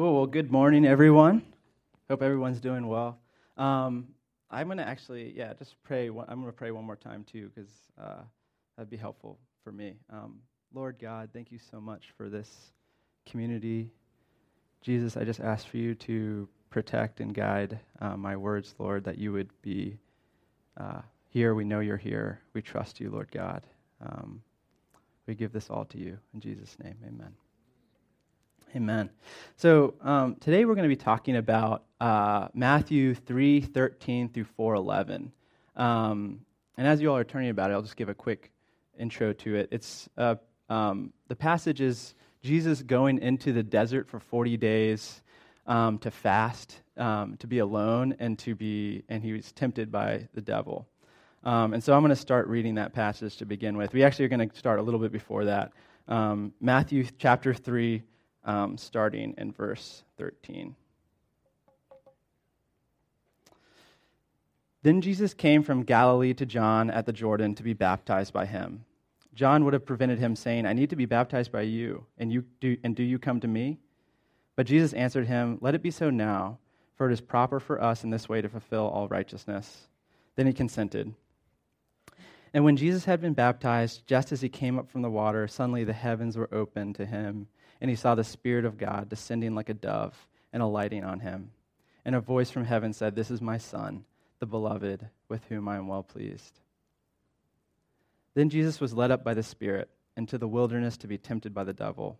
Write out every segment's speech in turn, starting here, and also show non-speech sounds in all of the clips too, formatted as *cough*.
Cool. Well, good morning, everyone. Hope everyone's doing well. Um, I'm going to actually, yeah, just pray. One, I'm going to pray one more time, too, because uh, that'd be helpful for me. Um, Lord God, thank you so much for this community. Jesus, I just ask for you to protect and guide uh, my words, Lord, that you would be uh, here. We know you're here. We trust you, Lord God. Um, we give this all to you. In Jesus' name, amen. Amen. So um, today we're going to be talking about uh, Matthew 3 13 through 4 11. Um, and as you all are turning about it, I'll just give a quick intro to it. It's uh, um, the passage is Jesus going into the desert for 40 days um, to fast, um, to be alone, and to be, and he was tempted by the devil. Um, and so I'm going to start reading that passage to begin with. We actually are going to start a little bit before that. Matthew chapter 3 um, starting in verse 13. Then Jesus came from Galilee to John at the Jordan to be baptized by him. John would have prevented him, saying, I need to be baptized by you, and, you do, and do you come to me? But Jesus answered him, Let it be so now, for it is proper for us in this way to fulfill all righteousness. Then he consented. And when Jesus had been baptized, just as he came up from the water, suddenly the heavens were opened to him and he saw the Spirit of God descending like a dove and alighting on him. And a voice from heaven said, This is my Son, the beloved, with whom I am well pleased. Then Jesus was led up by the Spirit into the wilderness to be tempted by the devil.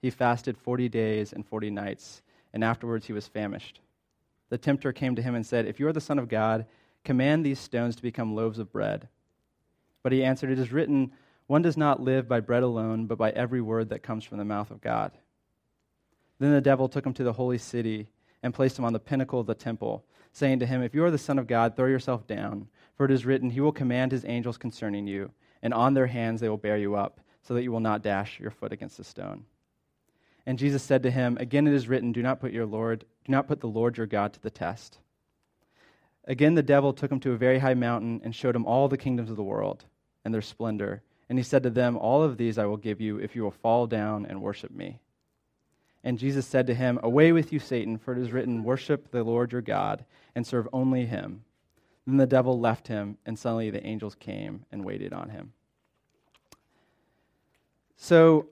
He fasted forty days and forty nights, and afterwards he was famished. The tempter came to him and said, If you are the Son of God, command these stones to become loaves of bread. But he answered, It is written, one does not live by bread alone, but by every word that comes from the mouth of God. Then the devil took him to the holy city and placed him on the pinnacle of the temple, saying to him, If you are the Son of God, throw yourself down, for it is written, He will command His angels concerning you, and on their hands they will bear you up, so that you will not dash your foot against a stone. And Jesus said to him, Again it is written, Do not put your Lord, do not put the Lord your God to the test. Again the devil took him to a very high mountain and showed him all the kingdoms of the world and their splendor. And he said to them, All of these I will give you if you will fall down and worship me. And Jesus said to him, Away with you, Satan, for it is written, Worship the Lord your God and serve only him. Then the devil left him, and suddenly the angels came and waited on him. So,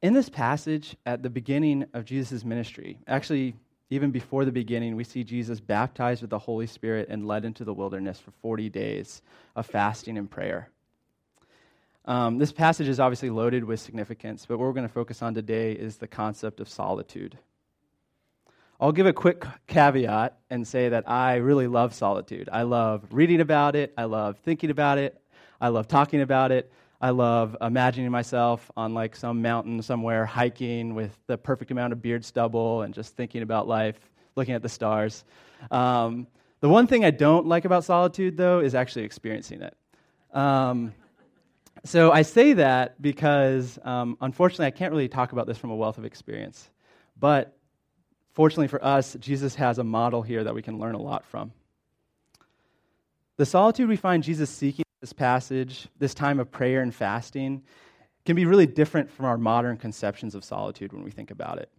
in this passage, at the beginning of Jesus' ministry, actually, even before the beginning, we see Jesus baptized with the Holy Spirit and led into the wilderness for 40 days of fasting and prayer. Um, this passage is obviously loaded with significance, but what we're going to focus on today is the concept of solitude. I'll give a quick caveat and say that I really love solitude. I love reading about it, I love thinking about it, I love talking about it. I love imagining myself on like some mountain somewhere hiking with the perfect amount of beard stubble and just thinking about life, looking at the stars. Um, the one thing I don't like about solitude, though, is actually experiencing it. Um, so I say that because, um, unfortunately, I can't really talk about this from a wealth of experience. But fortunately for us, Jesus has a model here that we can learn a lot from. The solitude we find Jesus seeking in this passage, this time of prayer and fasting, can be really different from our modern conceptions of solitude when we think about it.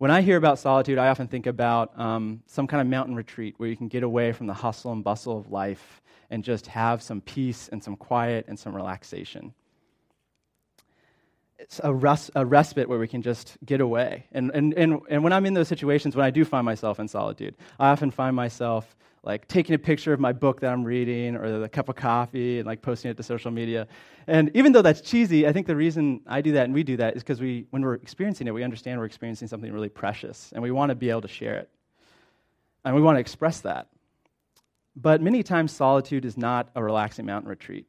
When I hear about solitude, I often think about um, some kind of mountain retreat where you can get away from the hustle and bustle of life and just have some peace and some quiet and some relaxation. It's a, res- a respite where we can just get away. And, and, and, and when I'm in those situations, when I do find myself in solitude, I often find myself like taking a picture of my book that I'm reading or the cup of coffee and like posting it to social media. And even though that's cheesy, I think the reason I do that and we do that is because we, when we're experiencing it, we understand we're experiencing something really precious and we want to be able to share it. And we want to express that. But many times, solitude is not a relaxing mountain retreat.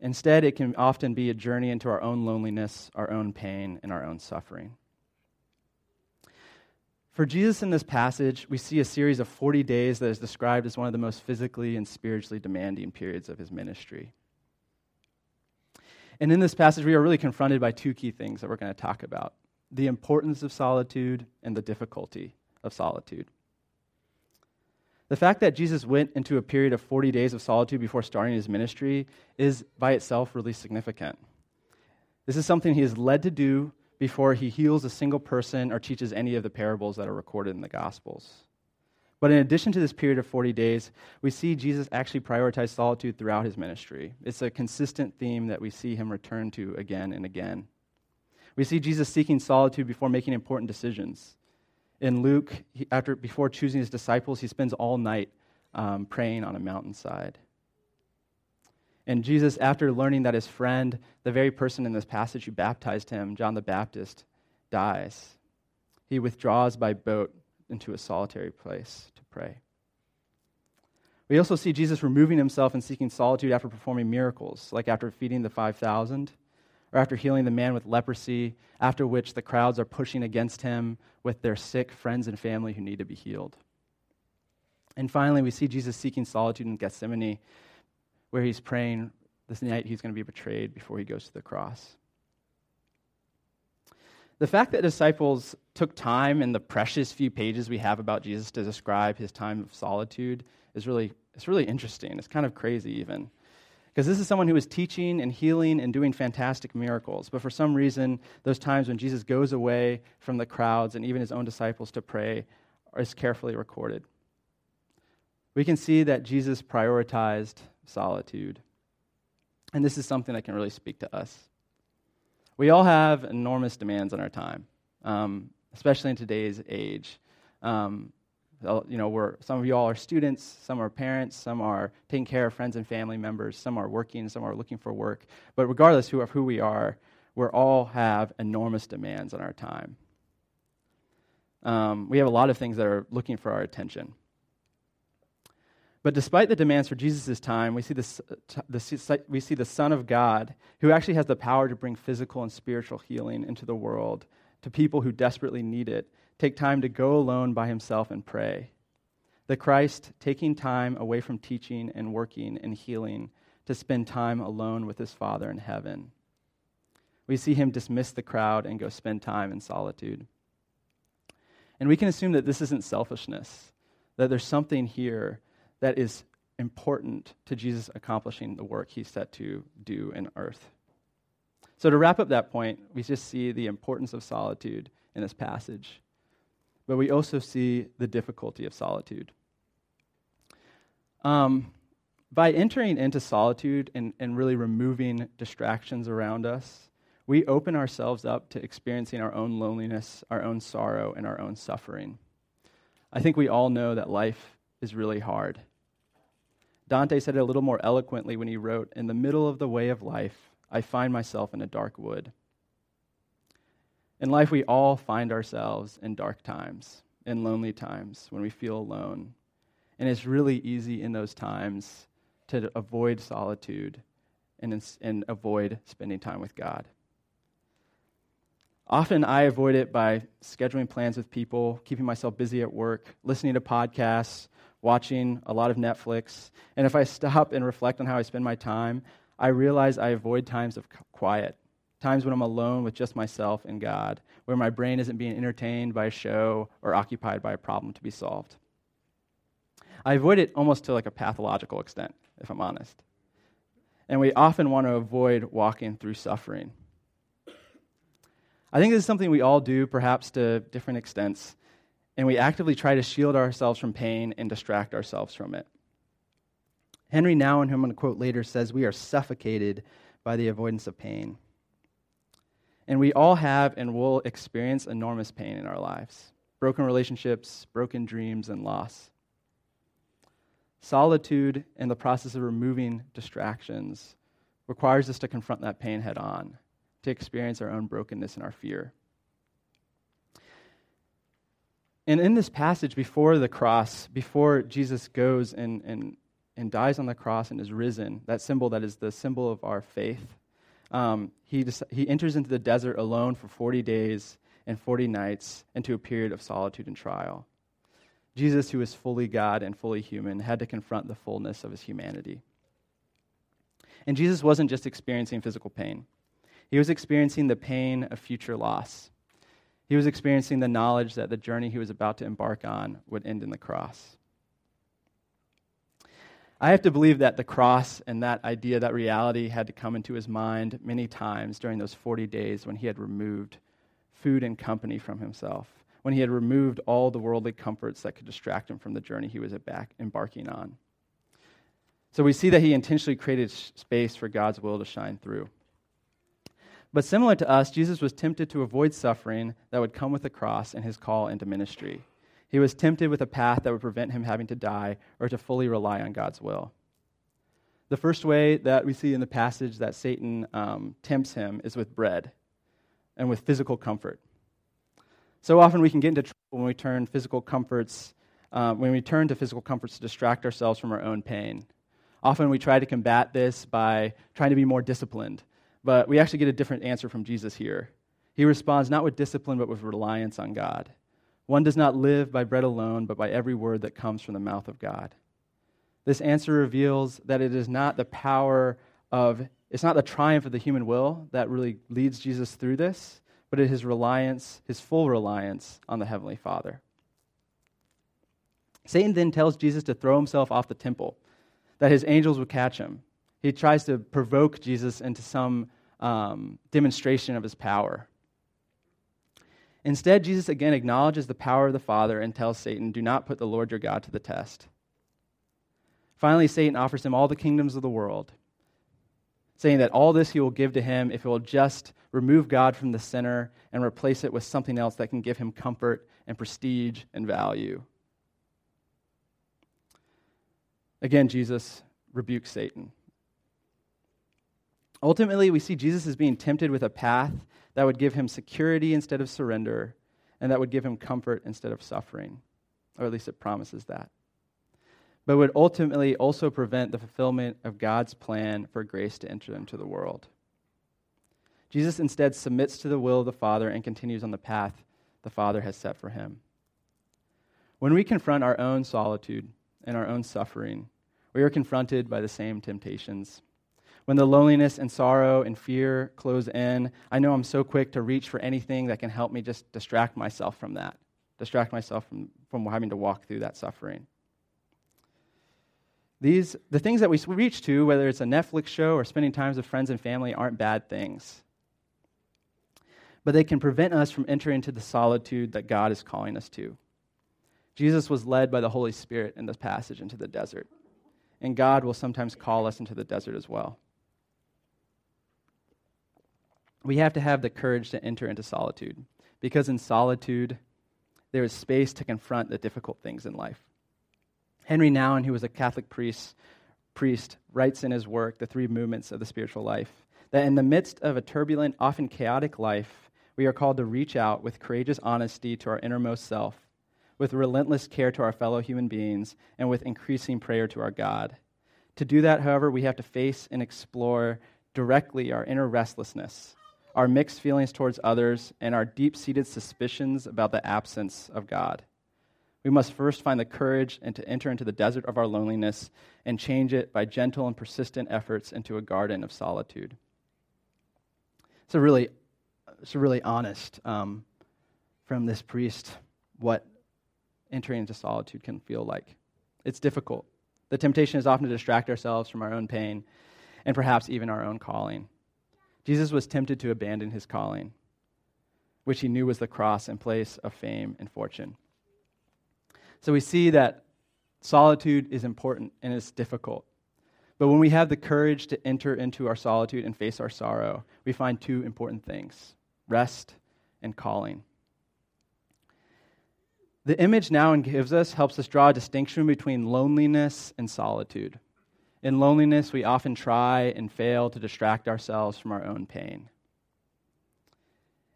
Instead, it can often be a journey into our own loneliness, our own pain, and our own suffering. For Jesus in this passage, we see a series of 40 days that is described as one of the most physically and spiritually demanding periods of his ministry. And in this passage, we are really confronted by two key things that we're going to talk about the importance of solitude and the difficulty of solitude. The fact that Jesus went into a period of 40 days of solitude before starting his ministry is by itself really significant. This is something he is led to do before he heals a single person or teaches any of the parables that are recorded in the Gospels. But in addition to this period of 40 days, we see Jesus actually prioritize solitude throughout his ministry. It's a consistent theme that we see him return to again and again. We see Jesus seeking solitude before making important decisions. In Luke, after, before choosing his disciples, he spends all night um, praying on a mountainside. And Jesus, after learning that his friend, the very person in this passage who baptized him, John the Baptist, dies, he withdraws by boat into a solitary place to pray. We also see Jesus removing himself and seeking solitude after performing miracles, like after feeding the 5,000, or after healing the man with leprosy, after which the crowds are pushing against him with their sick friends and family who need to be healed. And finally, we see Jesus seeking solitude in Gethsemane where he's praying this night he's going to be betrayed before he goes to the cross. The fact that disciples took time in the precious few pages we have about Jesus to describe his time of solitude is really, it's really interesting. It's kind of crazy, even. Because this is someone who is teaching and healing and doing fantastic miracles. But for some reason, those times when Jesus goes away from the crowds and even his own disciples to pray is carefully recorded. We can see that Jesus prioritized solitude. And this is something that can really speak to us. We all have enormous demands on our time, um, especially in today's age. Um, you know, we're, some of you all are students, some are parents, some are taking care of friends and family members, some are working, some are looking for work. But regardless of who we are, we all have enormous demands on our time. Um, we have a lot of things that are looking for our attention. But despite the demands for Jesus' time, we see, this, uh, the, we see the Son of God, who actually has the power to bring physical and spiritual healing into the world to people who desperately need it, take time to go alone by himself and pray. The Christ taking time away from teaching and working and healing to spend time alone with his Father in heaven. We see him dismiss the crowd and go spend time in solitude. And we can assume that this isn't selfishness, that there's something here that is important to Jesus accomplishing the work he set to do in earth. So, to wrap up that point, we just see the importance of solitude in this passage, but we also see the difficulty of solitude. Um, by entering into solitude and, and really removing distractions around us, we open ourselves up to experiencing our own loneliness, our own sorrow, and our own suffering. I think we all know that life is really hard. Dante said it a little more eloquently when he wrote, In the middle of the way of life, I find myself in a dark wood. In life, we all find ourselves in dark times, in lonely times, when we feel alone. And it's really easy in those times to avoid solitude and, and avoid spending time with God. Often I avoid it by scheduling plans with people, keeping myself busy at work, listening to podcasts, watching a lot of Netflix. And if I *laughs* stop and reflect on how I spend my time, I realize I avoid times of quiet, times when I'm alone with just myself and God, where my brain isn't being entertained by a show or occupied by a problem to be solved. I avoid it almost to like a pathological extent, if I'm honest. And we often want to avoid walking through suffering. I think this is something we all do, perhaps to different extents and we actively try to shield ourselves from pain and distract ourselves from it. Henry now, Nouwen, whom I'm going to quote later, says, We are suffocated by the avoidance of pain. And we all have and will experience enormous pain in our lives broken relationships, broken dreams, and loss. Solitude and the process of removing distractions requires us to confront that pain head on, to experience our own brokenness and our fear. And in this passage, before the cross, before Jesus goes and, and, and dies on the cross and is risen, that symbol that is the symbol of our faith, um, he, he enters into the desert alone for 40 days and 40 nights into a period of solitude and trial. Jesus, who is fully God and fully human, had to confront the fullness of his humanity. And Jesus wasn't just experiencing physical pain, he was experiencing the pain of future loss. He was experiencing the knowledge that the journey he was about to embark on would end in the cross. I have to believe that the cross and that idea, that reality, had to come into his mind many times during those 40 days when he had removed food and company from himself, when he had removed all the worldly comforts that could distract him from the journey he was embarking on. So we see that he intentionally created space for God's will to shine through. But similar to us, Jesus was tempted to avoid suffering that would come with the cross and his call into ministry. He was tempted with a path that would prevent him having to die or to fully rely on God's will. The first way that we see in the passage that Satan um, tempts him is with bread and with physical comfort. So often we can get into trouble when we turn physical comforts, um, when we turn to physical comforts to distract ourselves from our own pain. Often we try to combat this by trying to be more disciplined, but we actually get a different answer from Jesus here. He responds not with discipline, but with reliance on God. One does not live by bread alone, but by every word that comes from the mouth of God. This answer reveals that it is not the power of, it's not the triumph of the human will that really leads Jesus through this, but it is his reliance, his full reliance on the Heavenly Father. Satan then tells Jesus to throw himself off the temple, that his angels would catch him. He tries to provoke Jesus into some um, demonstration of his power. Instead, Jesus again acknowledges the power of the Father and tells Satan, Do not put the Lord your God to the test. Finally, Satan offers him all the kingdoms of the world, saying that all this he will give to him if he will just remove God from the center and replace it with something else that can give him comfort and prestige and value. Again, Jesus rebukes Satan. Ultimately, we see Jesus as being tempted with a path that would give him security instead of surrender, and that would give him comfort instead of suffering. Or at least it promises that. But would ultimately also prevent the fulfillment of God's plan for grace to enter into the world. Jesus instead submits to the will of the Father and continues on the path the Father has set for him. When we confront our own solitude and our own suffering, we are confronted by the same temptations. When the loneliness and sorrow and fear close in, I know I'm so quick to reach for anything that can help me just distract myself from that, distract myself from, from having to walk through that suffering. These, the things that we reach to, whether it's a Netflix show or spending times with friends and family, aren't bad things. But they can prevent us from entering into the solitude that God is calling us to. Jesus was led by the Holy Spirit in this passage into the desert. And God will sometimes call us into the desert as well we have to have the courage to enter into solitude because in solitude, there is space to confront the difficult things in life. Henry Nouwen, who was a Catholic priest, priest, writes in his work, The Three Movements of the Spiritual Life, that in the midst of a turbulent, often chaotic life, we are called to reach out with courageous honesty to our innermost self, with relentless care to our fellow human beings, and with increasing prayer to our God. To do that, however, we have to face and explore directly our inner restlessness, our mixed feelings towards others, and our deep seated suspicions about the absence of God. We must first find the courage and to enter into the desert of our loneliness and change it by gentle and persistent efforts into a garden of solitude. So, really, so really honest um, from this priest what entering into solitude can feel like. It's difficult. The temptation is often to distract ourselves from our own pain and perhaps even our own calling. Jesus was tempted to abandon his calling, which he knew was the cross in place of fame and fortune. So we see that solitude is important and it's difficult. But when we have the courage to enter into our solitude and face our sorrow, we find two important things rest and calling. The image Nouwen gives us helps us draw a distinction between loneliness and solitude. In loneliness, we often try and fail to distract ourselves from our own pain.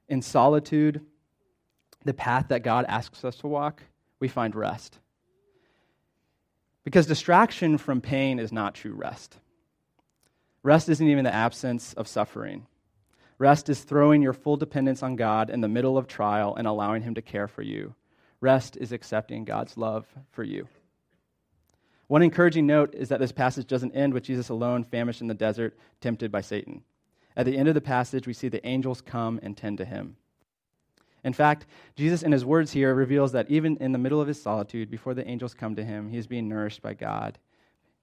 In solitude, the path that God asks us to walk, we find rest. Because distraction from pain is not true rest. Rest isn't even the absence of suffering. Rest is throwing your full dependence on God in the middle of trial and allowing Him to care for you. Rest is accepting God's love for you. One encouraging note is that this passage doesn't end with Jesus alone, famished in the desert, tempted by Satan. At the end of the passage, we see the angels come and tend to him. In fact, Jesus, in his words here, reveals that even in the middle of his solitude, before the angels come to him, he is being nourished by God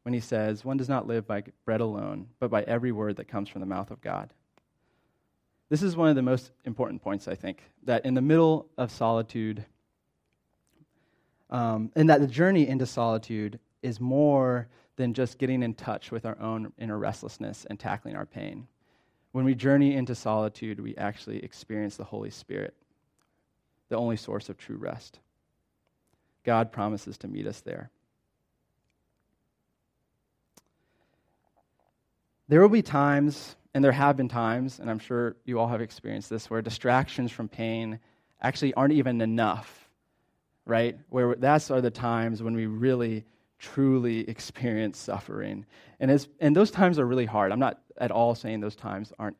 when he says, One does not live by bread alone, but by every word that comes from the mouth of God. This is one of the most important points, I think, that in the middle of solitude, um, and that the journey into solitude is more than just getting in touch with our own inner restlessness and tackling our pain. When we journey into solitude, we actually experience the Holy Spirit, the only source of true rest. God promises to meet us there. There will be times, and there have been times, and I'm sure you all have experienced this, where distractions from pain actually aren't even enough, right? Where that's are the times when we really truly experience suffering. And, as, and those times are really hard. I'm not at all saying those times aren't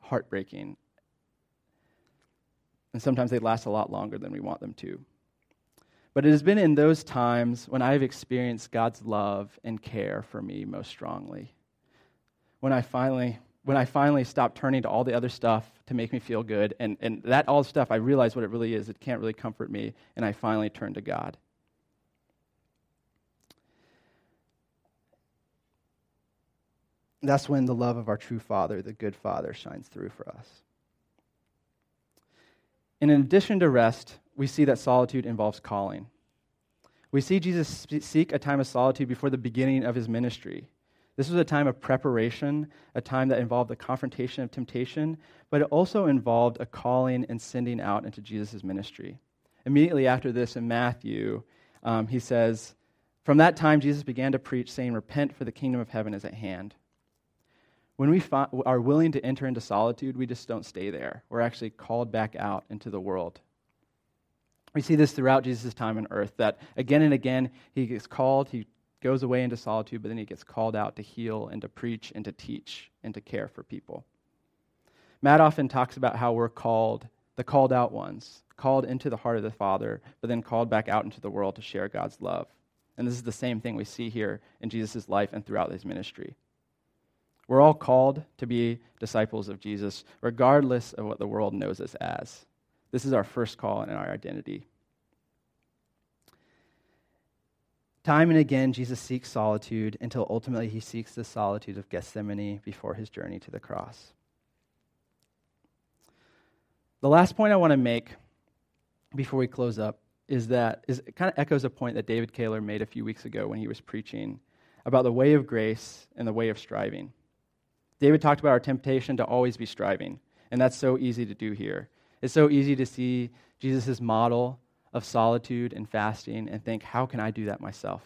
heartbreaking. And sometimes they last a lot longer than we want them to. But it has been in those times when I've experienced God's love and care for me most strongly. When I finally when I finally stopped turning to all the other stuff to make me feel good, and, and that all stuff, I realized what it really is. It can't really comfort me, and I finally turned to God. That's when the love of our true Father, the good Father, shines through for us. And in addition to rest, we see that solitude involves calling. We see Jesus seek a time of solitude before the beginning of his ministry. This was a time of preparation, a time that involved the confrontation of temptation, but it also involved a calling and sending out into Jesus' ministry. Immediately after this in Matthew, um, he says, From that time, Jesus began to preach, saying, Repent, for the kingdom of heaven is at hand. When we fi- are willing to enter into solitude, we just don't stay there. We're actually called back out into the world. We see this throughout Jesus' time on earth that again and again he gets called, he goes away into solitude, but then he gets called out to heal and to preach and to teach and to care for people. Matt often talks about how we're called, the called out ones, called into the heart of the Father, but then called back out into the world to share God's love. And this is the same thing we see here in Jesus' life and throughout his ministry. We're all called to be disciples of Jesus, regardless of what the world knows us as. This is our first call and our identity. Time and again, Jesus seeks solitude until ultimately he seeks the solitude of Gethsemane before his journey to the cross. The last point I want to make before we close up is that is, it kind of echoes a point that David Kaler made a few weeks ago when he was preaching about the way of grace and the way of striving. David talked about our temptation to always be striving, and that's so easy to do here. It's so easy to see Jesus' model of solitude and fasting and think, how can I do that myself?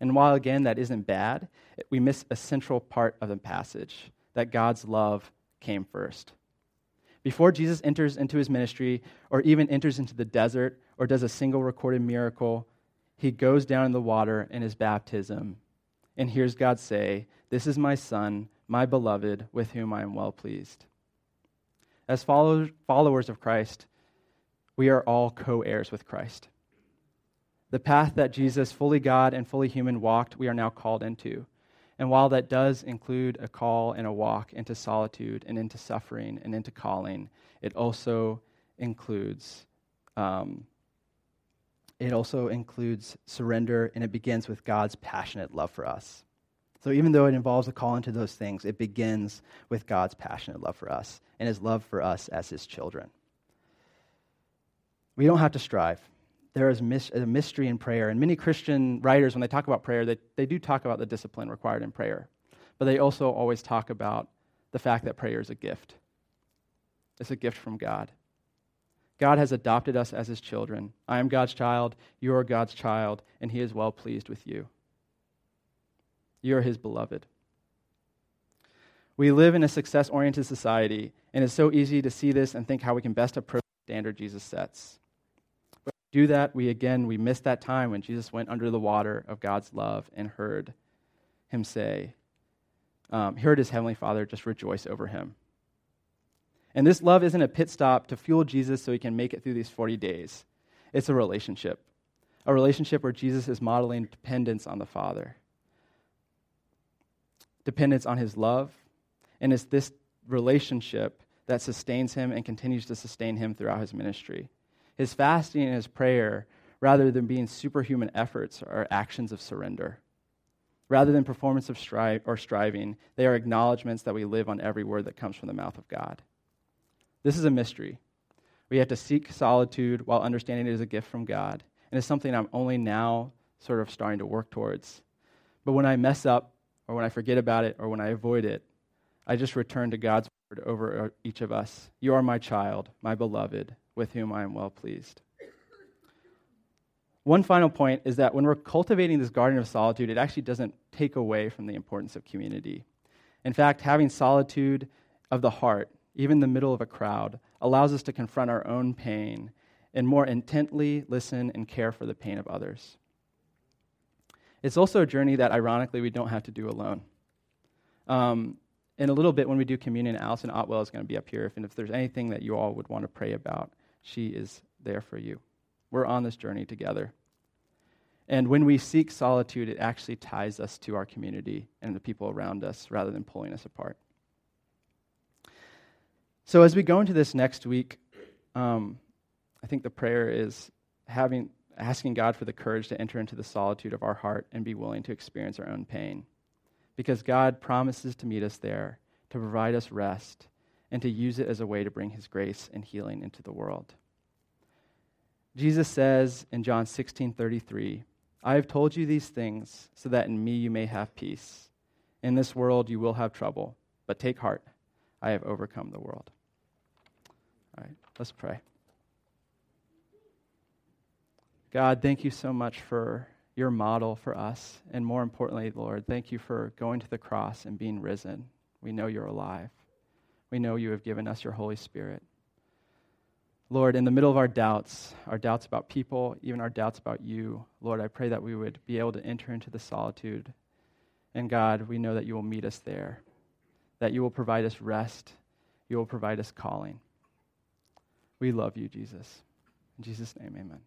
And while, again, that isn't bad, we miss a central part of the passage that God's love came first. Before Jesus enters into his ministry or even enters into the desert or does a single recorded miracle, he goes down in the water in his baptism and hears God say, This is my son my beloved, with whom I am well pleased. As followers of Christ, we are all co heirs with Christ. The path that Jesus, fully God and fully human, walked, we are now called into. And while that does include a call and a walk into solitude and into suffering and into calling, it also includes um, it also includes surrender, and it begins with God's passionate love for us. So even though it involves a call into those things, it begins with God's passionate love for us and his love for us as his children. We don't have to strive. There is a mystery in prayer. And many Christian writers, when they talk about prayer, they, they do talk about the discipline required in prayer. But they also always talk about the fact that prayer is a gift. It's a gift from God. God has adopted us as his children. I am God's child, you are God's child, and he is well pleased with you. You're his beloved. We live in a success oriented society, and it's so easy to see this and think how we can best approach the standard Jesus sets. But do that, we again, we miss that time when Jesus went under the water of God's love and heard him say, um, heard his heavenly Father just rejoice over him. And this love isn't a pit stop to fuel Jesus so he can make it through these 40 days. It's a relationship, a relationship where Jesus is modeling dependence on the Father dependence on his love, and it's this relationship that sustains him and continues to sustain him throughout his ministry. His fasting and his prayer, rather than being superhuman efforts, are actions of surrender. Rather than performance of strive or striving, they are acknowledgments that we live on every word that comes from the mouth of God. This is a mystery. We have to seek solitude while understanding it is a gift from God. And it's something I'm only now sort of starting to work towards. But when I mess up, or when I forget about it, or when I avoid it, I just return to God's word over uh, each of us. You are my child, my beloved, with whom I am well pleased. One final point is that when we're cultivating this garden of solitude, it actually doesn't take away from the importance of community. In fact, having solitude of the heart, even in the middle of a crowd, allows us to confront our own pain and more intently listen and care for the pain of others. It's also a journey that, ironically, we don't have to do alone. Um, in a little bit, when we do communion, Allison Otwell is going to be up here. and if there's anything that you all would want to pray about, she is there for you. We're on this journey together. And when we seek solitude, it actually ties us to our community and the people around us rather than pulling us apart. So, as we go into this next week, um, I think the prayer is having, asking God for the courage to enter into the solitude of our heart and be willing to experience our own pain. Because God promises to meet us there, to provide us rest, and to use it as a way to bring His grace and healing into the world. Jesus says in John 16 33, I have told you these things so that in me you may have peace. In this world you will have trouble, but take heart. I have overcome the world. All right, let's pray. God, thank you so much for your model for us. And more importantly, Lord, thank you for going to the cross and being risen. We know you're alive. We know you have given us your Holy Spirit. Lord, in the middle of our doubts, our doubts about people, even our doubts about you, Lord, I pray that we would be able to enter into the solitude. And God, we know that you will meet us there, that you will provide us rest, you will provide us calling. We love you, Jesus. In Jesus' name, amen.